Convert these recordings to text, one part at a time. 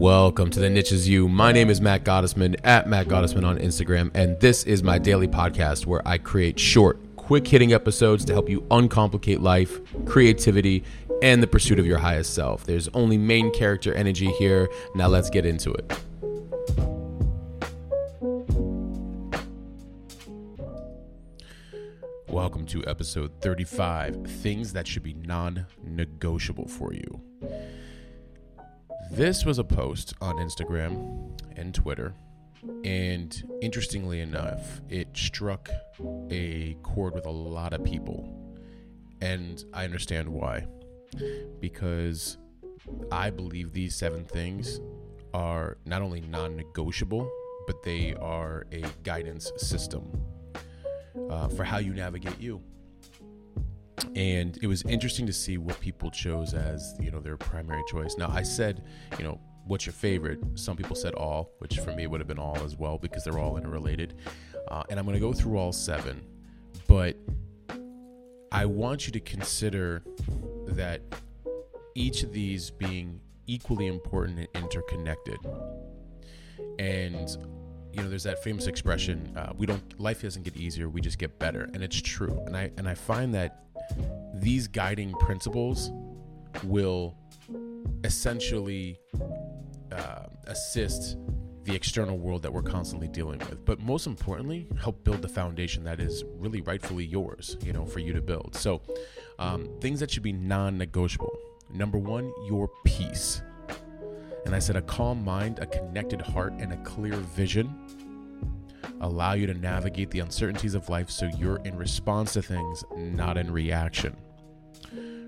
Welcome to the Niche Is You. My name is Matt Gottesman at Matt Gottesman on Instagram, and this is my daily podcast where I create short, quick hitting episodes to help you uncomplicate life, creativity, and the pursuit of your highest self. There's only main character energy here. Now let's get into it. Welcome to episode 35 Things That Should Be Non Negotiable for You. This was a post on Instagram and Twitter, and interestingly enough, it struck a chord with a lot of people. And I understand why. Because I believe these seven things are not only non negotiable, but they are a guidance system uh, for how you navigate you and it was interesting to see what people chose as you know their primary choice. Now i said you know what's your favorite? Some people said all which for me would have been all as well because they're all interrelated. Uh, and i'm going to go through all seven but i want you to consider that each of these being equally important and interconnected. And you know there's that famous expression uh, we don't life doesn't get easier we just get better. And it's true. And i and i find that these guiding principles will essentially uh, assist the external world that we're constantly dealing with. But most importantly help build the foundation that is really rightfully yours you know for you to build. So um, things that should be non-negotiable. Number one your peace. And i said a calm mind a connected heart and a clear vision allow you to navigate the uncertainties of life so you're in response to things, not in reaction.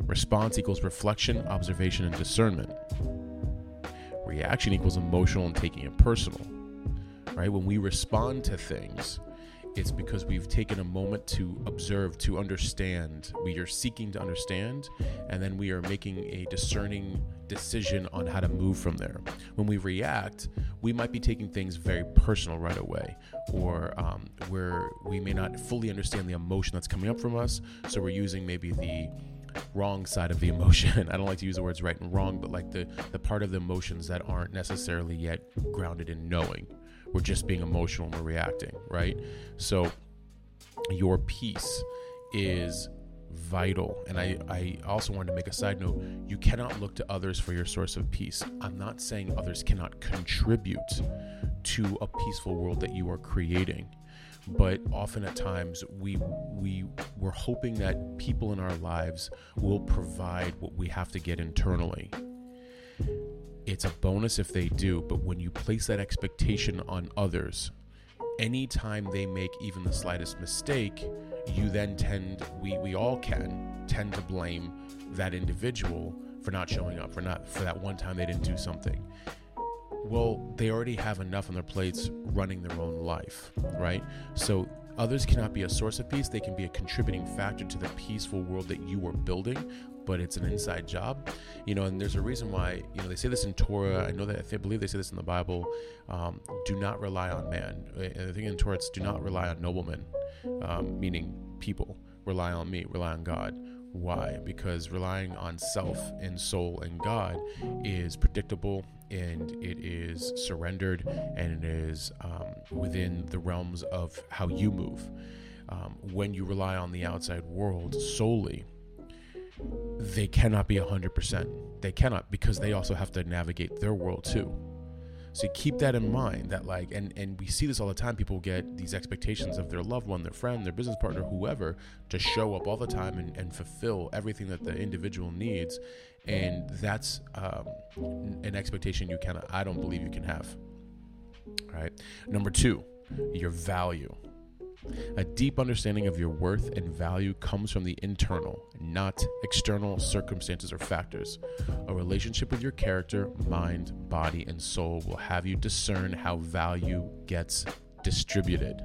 Response equals reflection, observation, and discernment. Reaction equals emotional and taking it personal. Right? When we respond to things, it's because we've taken a moment to observe, to understand. We are seeking to understand, and then we are making a discerning decision on how to move from there. When we react, we might be taking things very personal right away, or um, where we may not fully understand the emotion that's coming up from us. So we're using maybe the wrong side of the emotion. I don't like to use the words right and wrong, but like the, the part of the emotions that aren't necessarily yet grounded in knowing. We're just being emotional and we're reacting, right? So your peace is vital. And I, I also wanted to make a side note you cannot look to others for your source of peace. I'm not saying others cannot contribute to a peaceful world that you are creating. But often at times we we we're hoping that people in our lives will provide what we have to get internally. It's a bonus if they do, but when you place that expectation on others, anytime they make even the slightest mistake, you then tend, we, we all can, tend to blame that individual for not showing up, for not for that one time they didn't do something. Well, they already have enough on their plates running their own life, right? So others cannot be a source of peace. They can be a contributing factor to the peaceful world that you are building, but it's an inside job, you know. And there's a reason why, you know, they say this in Torah. I know that I believe they say this in the Bible. Um, do not rely on man. And I think in Torah it's do not rely on noblemen, um, meaning people. Rely on me. Rely on God. Why? Because relying on self and soul and God is predictable and it is surrendered and it is um, within the realms of how you move. Um, when you rely on the outside world solely, they cannot be 100%. They cannot because they also have to navigate their world too. So keep that in mind that like and and we see this all the time people get these expectations of their loved one, their friend, their business partner, whoever to show up all the time and, and fulfill everything that the individual needs and that's um, an expectation you cannot I don't believe you can have. All right. Number 2, your value. A deep understanding of your worth and value comes from the internal, not external circumstances or factors. A relationship with your character, mind, body, and soul will have you discern how value gets distributed.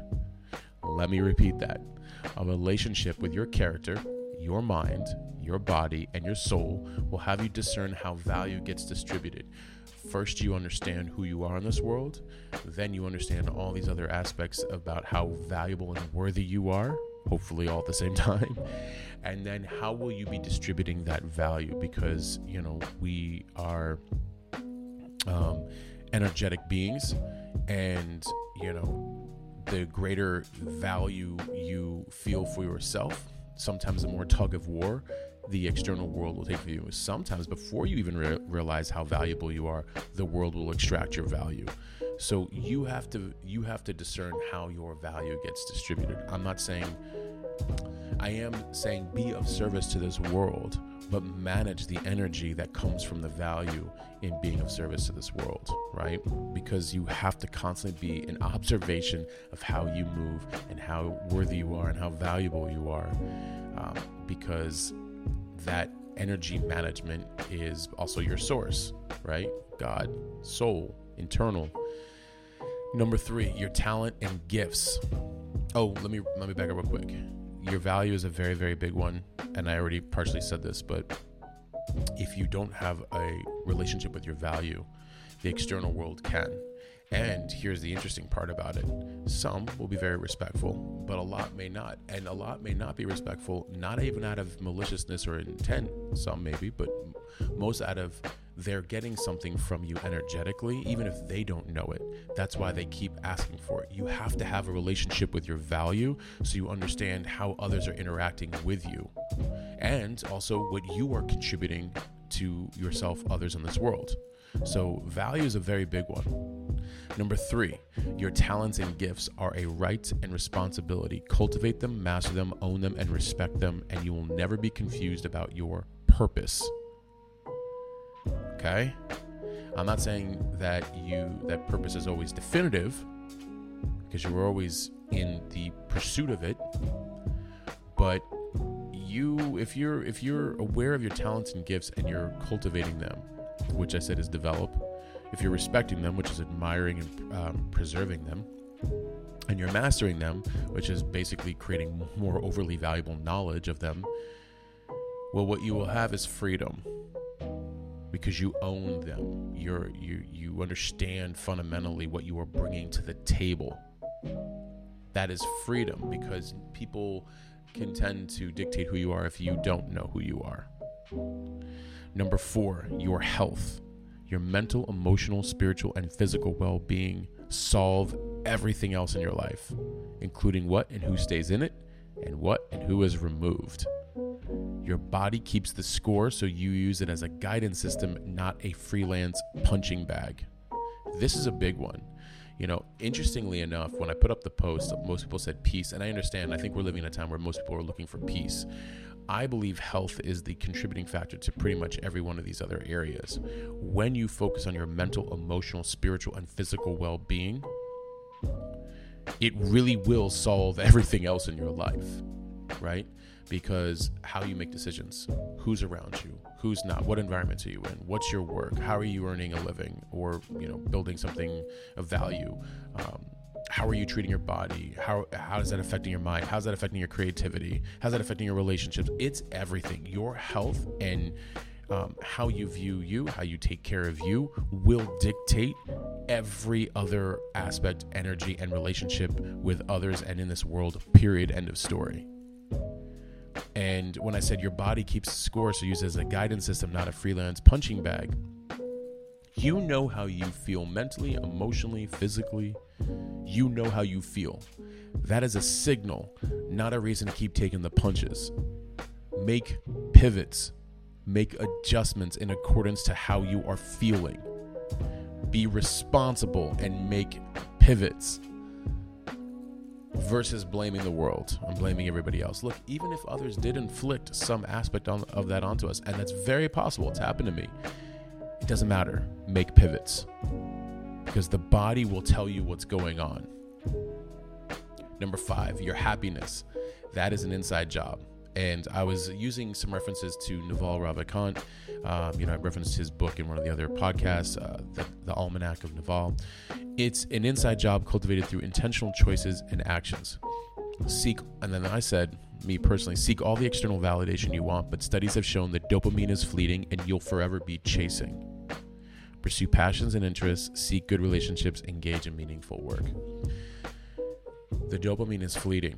Let me repeat that. A relationship with your character, your mind, your body, and your soul will have you discern how value gets distributed first you understand who you are in this world, then you understand all these other aspects about how valuable and worthy you are, hopefully all at the same time. And then how will you be distributing that value? Because, you know, we are um, energetic beings, and you know, the greater value you feel for yourself, sometimes the more tug of war the external world will take you. Sometimes, before you even re- realize how valuable you are, the world will extract your value. So you have to you have to discern how your value gets distributed. I'm not saying I am saying be of service to this world, but manage the energy that comes from the value in being of service to this world, right? Because you have to constantly be in observation of how you move and how worthy you are and how valuable you are. Um, because that energy management is also your source, right? God, soul, internal. Number three, your talent and gifts. Oh, let me let me back up real quick. Your value is a very very big one, and I already partially said this, but if you don't have a relationship with your value, the external world can. And here's the interesting part about it some will be very respectful, but a lot may not. And a lot may not be respectful, not even out of maliciousness or intent, some maybe, but most out of they're getting something from you energetically, even if they don't know it. That's why they keep asking for it. You have to have a relationship with your value so you understand how others are interacting with you and also what you are contributing to yourself, others in this world. So, value is a very big one. Number three, your talents and gifts are a right and responsibility. Cultivate them, master them, own them, and respect them, and you will never be confused about your purpose. Okay? I'm not saying that you that purpose is always definitive because you're always in the pursuit of it. But you if you're if you're aware of your talents and gifts and you're cultivating them, which I said is develop, if you're respecting them, which is admiring and um, preserving them, and you're mastering them, which is basically creating more overly valuable knowledge of them, well, what you will have is freedom because you own them. You're you you understand fundamentally what you are bringing to the table. That is freedom because people can tend to dictate who you are if you don't know who you are. Number 4, your health. Your mental, emotional, spiritual, and physical well being solve everything else in your life, including what and who stays in it, and what and who is removed. Your body keeps the score, so you use it as a guidance system, not a freelance punching bag. This is a big one. You know, interestingly enough, when I put up the post, most people said peace, and I understand. I think we're living in a time where most people are looking for peace. I believe health is the contributing factor to pretty much every one of these other areas. When you focus on your mental, emotional, spiritual, and physical well being, it really will solve everything else in your life, right? because how you make decisions, who's around you, who's not, what environments are you in, what's your work, how are you earning a living or you know building something of value. Um, how are you treating your body? How how is that affecting your mind? How's that affecting your creativity? How's that affecting your relationships? It's everything. Your health and um, how you view you, how you take care of you, will dictate every other aspect, energy, and relationship with others and in this world. Period. End of story. And when I said your body keeps score, so use it as a guidance system, not a freelance punching bag, you know how you feel mentally, emotionally, physically. You know how you feel. That is a signal, not a reason to keep taking the punches. Make pivots, make adjustments in accordance to how you are feeling. Be responsible and make pivots versus blaming the world and blaming everybody else. Look, even if others did inflict some aspect on, of that onto us, and that's very possible, it's happened to me, it doesn't matter. Make pivots because the body will tell you what's going on. Number five, your happiness. That is an inside job. And I was using some references to Naval Ravikant. Um, you know, I referenced his book in one of the other podcasts, uh, the, the Almanac of Naval. It's an inside job cultivated through intentional choices and actions. Seek, and then I said, me personally, seek all the external validation you want, but studies have shown that dopamine is fleeting and you'll forever be chasing. Pursue passions and interests, seek good relationships, engage in meaningful work. The dopamine is fleeting.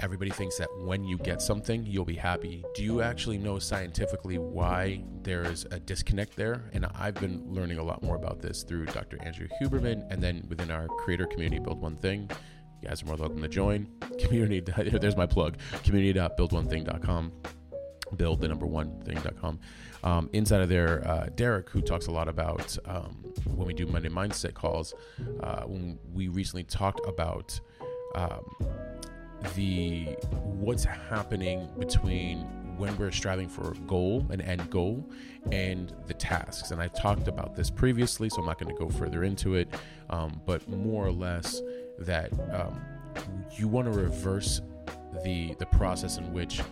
everybody thinks that when you get something, you'll be happy. Do you actually know scientifically why there's a disconnect there? And I've been learning a lot more about this through Dr. Andrew Huberman and then within our creator community, Build One Thing. You guys are more than welcome to join. Community, there's my plug community.buildonething.com. Build the number one thing.com. Um, inside of there, uh, Derek, who talks a lot about um, when we do Monday Mindset calls, uh, when we recently talked about um, the what's happening between when we're striving for a goal, an end goal, and the tasks. And I talked about this previously, so I'm not going to go further into it. Um, but more or less, that um, you want to reverse the the process in which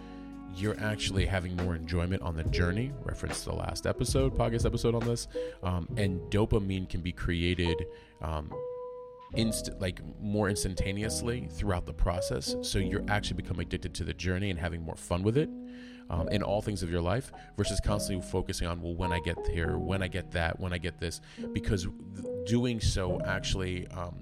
you're actually having more enjoyment on the journey. Reference the last episode, podcast episode on this, um, and dopamine can be created um, instant like more instantaneously throughout the process so you're actually become addicted to the journey and having more fun with it um, in all things of your life versus constantly focusing on well when i get here when i get that when i get this because doing so actually um,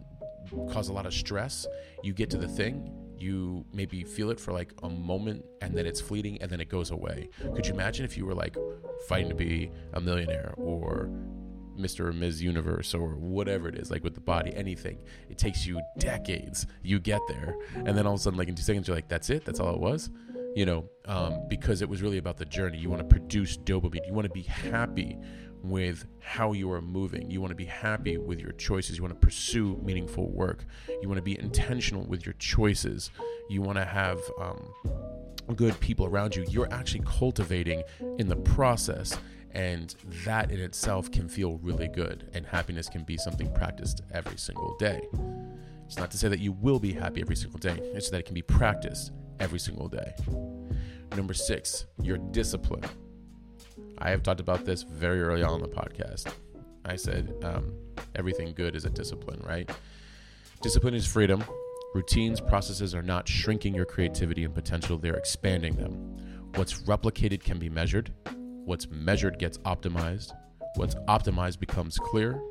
cause a lot of stress you get to the thing you maybe feel it for like a moment and then it's fleeting and then it goes away could you imagine if you were like fighting to be a millionaire or Mr. or Ms. Universe or whatever it is, like with the body, anything. It takes you decades. You get there, and then all of a sudden, like in two seconds, you're like, "That's it. That's all it was." You know, um, because it was really about the journey. You want to produce dopamine. You want to be happy with how you are moving. You want to be happy with your choices. You want to pursue meaningful work. You want to be intentional with your choices. You want to have um, good people around you. You're actually cultivating in the process and that in itself can feel really good, and happiness can be something practiced every single day. It's not to say that you will be happy every single day, it's that it can be practiced every single day. Number six, your discipline. I have talked about this very early on in the podcast. I said um, everything good is a discipline, right? Discipline is freedom. Routines, processes are not shrinking your creativity and potential, they're expanding them. What's replicated can be measured, What's measured gets optimized. What's optimized becomes clear.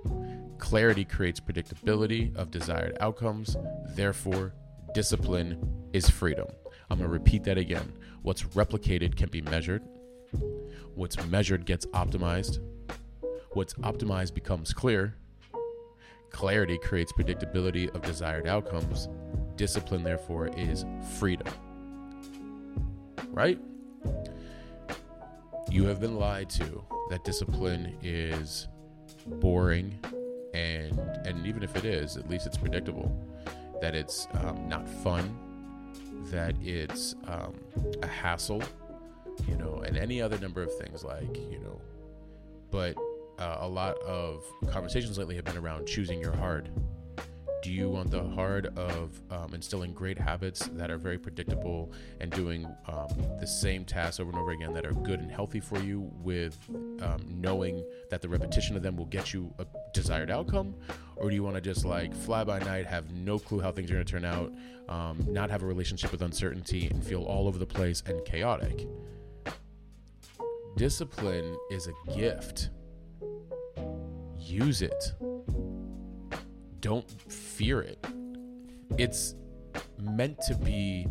Clarity creates predictability of desired outcomes. Therefore, discipline is freedom. I'm going to repeat that again. What's replicated can be measured. What's measured gets optimized. What's optimized becomes clear. Clarity creates predictability of desired outcomes. Discipline, therefore, is freedom. Right? you have been lied to that discipline is boring and and even if it is at least it's predictable that it's um, not fun that it's um, a hassle you know and any other number of things like you know but uh, a lot of conversations lately have been around choosing your do you want the hard of um, instilling great habits that are very predictable and doing um, the same tasks over and over again that are good and healthy for you with um, knowing that the repetition of them will get you a desired outcome? Or do you want to just like fly by night, have no clue how things are going to turn out, um, not have a relationship with uncertainty, and feel all over the place and chaotic? Discipline is a gift. Use it don't fear it. It's meant to be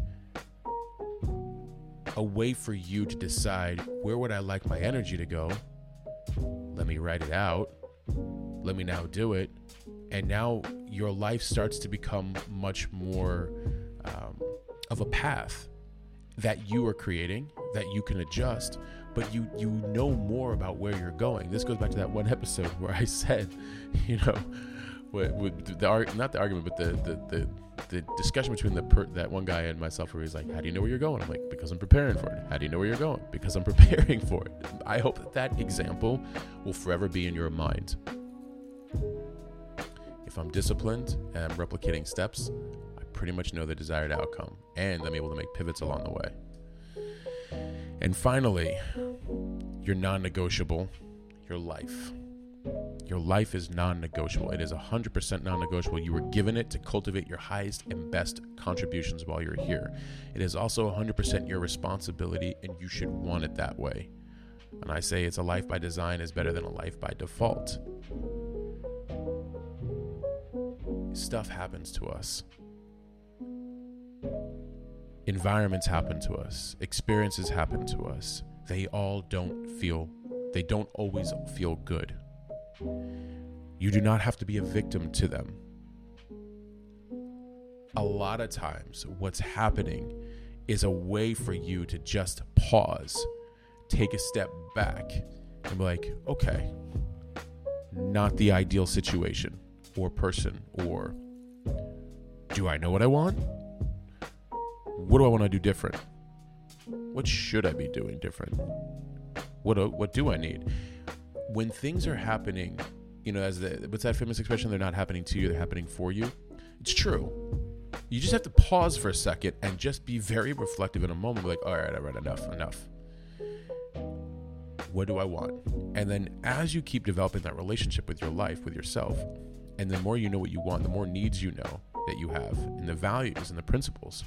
a way for you to decide where would I like my energy to go? Let me write it out. Let me now do it. And now your life starts to become much more um, of a path that you are creating that you can adjust but you you know more about where you're going this goes back to that one episode where i said you know with, with the not the argument, but the the the, the discussion between the per, that one guy and myself, where he's like, "How do you know where you're going?" I'm like, "Because I'm preparing for it." How do you know where you're going? Because I'm preparing for it. I hope that that example will forever be in your mind. If I'm disciplined and I'm replicating steps, I pretty much know the desired outcome, and I'm able to make pivots along the way. And finally, your non-negotiable, your life. Your life is non negotiable. It is 100% non negotiable. You were given it to cultivate your highest and best contributions while you're here. It is also 100% your responsibility, and you should want it that way. And I say it's a life by design is better than a life by default. Stuff happens to us. environments happen to us, experiences happen to us. They all don't feel, they don't always feel good. You do not have to be a victim to them. A lot of times, what's happening is a way for you to just pause, take a step back, and be like, okay, not the ideal situation or person, or do I know what I want? What do I want to do different? What should I be doing different? What what do I need? When things are happening, you know, as the what's that famous expression? They're not happening to you; they're happening for you. It's true. You just have to pause for a second and just be very reflective in a moment. Like, all right, all right, enough, enough. What do I want? And then as you keep developing that relationship with your life, with yourself, and the more you know what you want, the more needs you know that you have, and the values and the principles.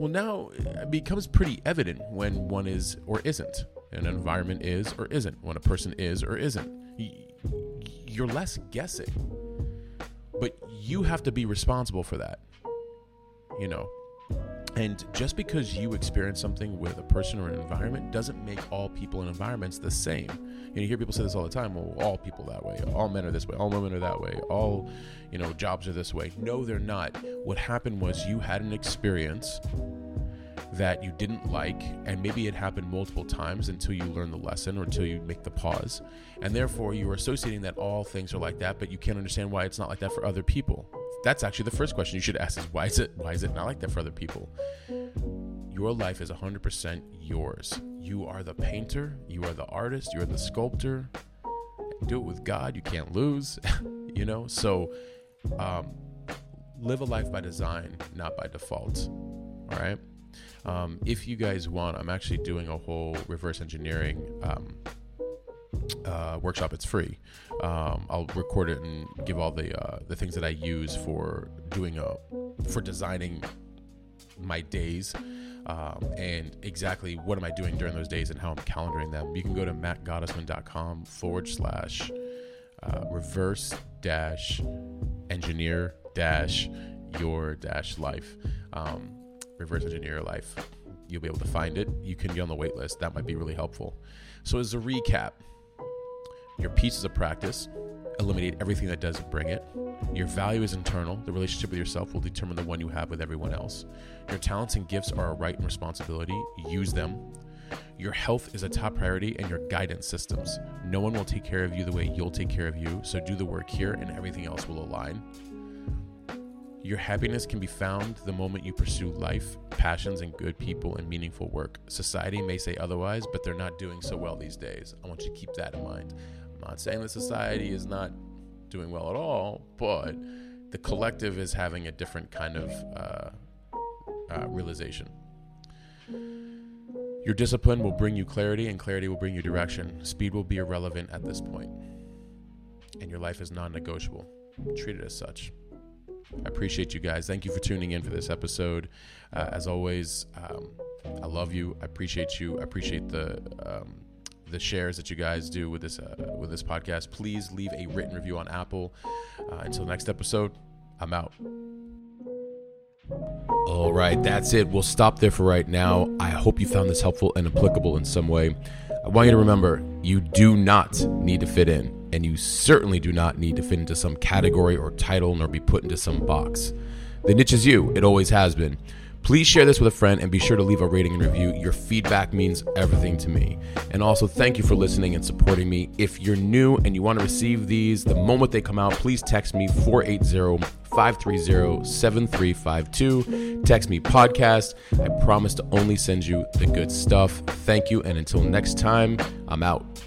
Well, now it becomes pretty evident when one is or isn't, an environment is or isn't, when a person is or isn't. You're less guessing, but you have to be responsible for that. You know, and just because you experience something with a person or an environment doesn't make all people and environments the same. You, know, you hear people say this all the time. Well, all people that way. All men are this way. All women are that way. All, you know, jobs are this way. No, they're not. What happened was you had an experience that you didn't like, and maybe it happened multiple times until you learn the lesson or until you make the pause. And therefore, you're associating that all things are like that, but you can't understand why it's not like that for other people. That's actually the first question you should ask is why is it why is it not like that for other people? Your life is 100% yours. You are the painter, you are the artist, you are the sculptor. Do it with God, you can't lose, you know? So um, live a life by design, not by default. All right? Um, if you guys want, I'm actually doing a whole reverse engineering um, uh, workshop. It's free. Um, I'll record it and give all the uh, the things that I use for doing a for designing my days. Um, and exactly what am I doing during those days and how I'm calendaring them. You can go to mattgottesman.com forward slash uh, reverse dash engineer dash your dash life. Um, reverse engineer your life. You'll be able to find it. You can get on the wait list. That might be really helpful. So, as a recap, your pieces of practice eliminate everything that doesn't bring it. Your value is internal. The relationship with yourself will determine the one you have with everyone else. Your talents and gifts are a right and responsibility. Use them. Your health is a top priority and your guidance systems. No one will take care of you the way you'll take care of you, so do the work here and everything else will align. Your happiness can be found the moment you pursue life, passions, and good people and meaningful work. Society may say otherwise, but they're not doing so well these days. I want you to keep that in mind. I'm not saying that society is not doing well at all, but the collective is having a different kind of uh, uh, realization. Your discipline will bring you clarity, and clarity will bring you direction. Speed will be irrelevant at this point, and your life is non negotiable. Treat it as such. I appreciate you guys. Thank you for tuning in for this episode. Uh, as always, um, I love you. I appreciate you. I appreciate the um, the shares that you guys do with this uh, with this podcast. Please leave a written review on Apple. Uh, until next episode, I'm out. All right, that's it. We'll stop there for right now. I hope you found this helpful and applicable in some way. I want you to remember you do not need to fit in and you certainly do not need to fit into some category or title nor be put into some box. The niche is you, it always has been. Please share this with a friend and be sure to leave a rating and review. Your feedback means everything to me. And also, thank you for listening and supporting me. If you're new and you want to receive these the moment they come out, please text me 480 530 7352. Text me podcast. I promise to only send you the good stuff. Thank you. And until next time, I'm out.